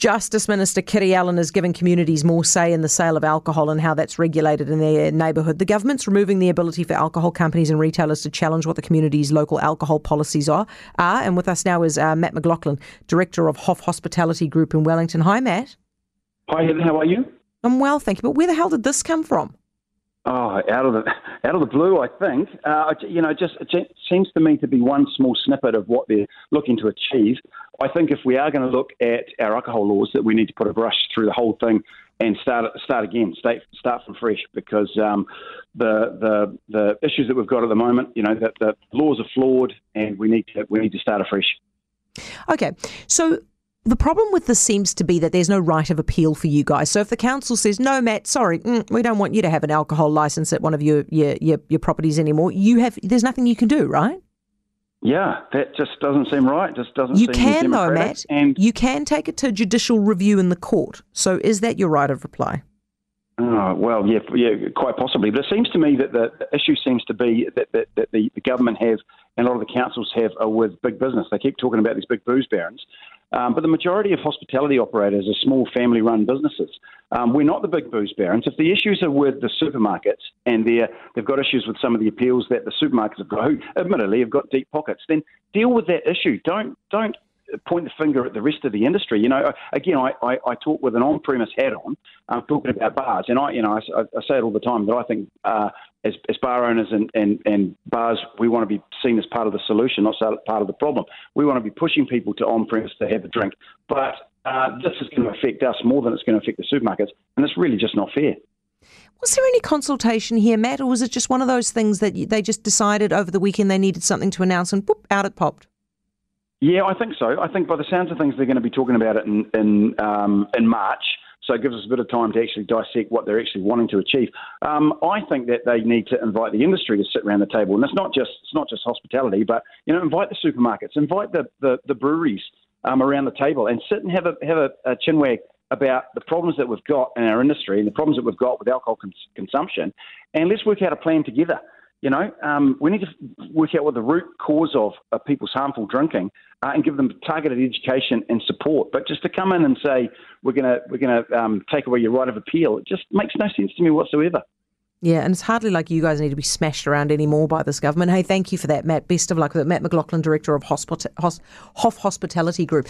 Justice Minister Kiri Allen is giving communities more say in the sale of alcohol and how that's regulated in their neighbourhood. The government's removing the ability for alcohol companies and retailers to challenge what the community's local alcohol policies are. are. And with us now is uh, Matt McLaughlin, Director of Hoff Hospitality Group in Wellington. Hi, Matt. Hi, Heather. How are you? I'm well, thank you. But where the hell did this come from? Oh, out of the out of the blue, I think. Uh, you know, just it seems to me to be one small snippet of what they're looking to achieve. I think if we are going to look at our alcohol laws, that we need to put a brush through the whole thing and start start again, start start from fresh, because um, the the the issues that we've got at the moment, you know, that the laws are flawed, and we need to we need to start afresh. Okay, so the problem with this seems to be that there's no right of appeal for you guys. So if the council says, no, Matt, sorry, mm, we don't want you to have an alcohol license at one of your, your, your, your properties anymore, you have there's nothing you can do, right? Yeah, that just doesn't seem right. Just doesn't. You can though, Matt. And you can take it to judicial review in the court. So is that your right of reply? Oh, well, yeah, yeah, quite possibly. But it seems to me that the issue seems to be that, that, that the, the government have and a lot of the councils have are with big business. They keep talking about these big booze barons, um, but the majority of hospitality operators are small family run businesses. Um, we're not the big booze barons. If the issues are with the supermarkets and they've got issues with some of the appeals that the supermarkets have got, who admittedly have got deep pockets, then deal with that issue. Don't don't point the finger at the rest of the industry. You know, again, I, I, I talk with an on-premise hat on, um, talking about bars, and I, you know, I, I say it all the time that I think uh, as, as bar owners and, and, and bars, we want to be seen as part of the solution, not part of the problem. We want to be pushing people to on-premise to have a drink, but uh, this is going to affect us more than it's going to affect the supermarkets, and it's really just not fair. Was there any consultation here, Matt, or was it just one of those things that they just decided over the weekend they needed something to announce and boop, out it popped? Yeah, I think so. I think by the sounds of things, they're going to be talking about it in in, um, in March. So it gives us a bit of time to actually dissect what they're actually wanting to achieve. Um, I think that they need to invite the industry to sit around the table, and it's not just it's not just hospitality, but you know, invite the supermarkets, invite the the, the breweries um, around the table, and sit and have a have a, a chinwag about the problems that we've got in our industry and the problems that we've got with alcohol cons- consumption, and let's work out a plan together. You know, um, we need to work out what the root cause of, of people's harmful drinking uh, and give them targeted education and support. But just to come in and say we're going to we're going to um, take away your right of appeal, it just makes no sense to me whatsoever. Yeah, and it's hardly like you guys need to be smashed around anymore by this government. Hey, thank you for that, Matt. Best of luck with it. Matt McLaughlin, Director of Hospita- Hoff Hospitality Group.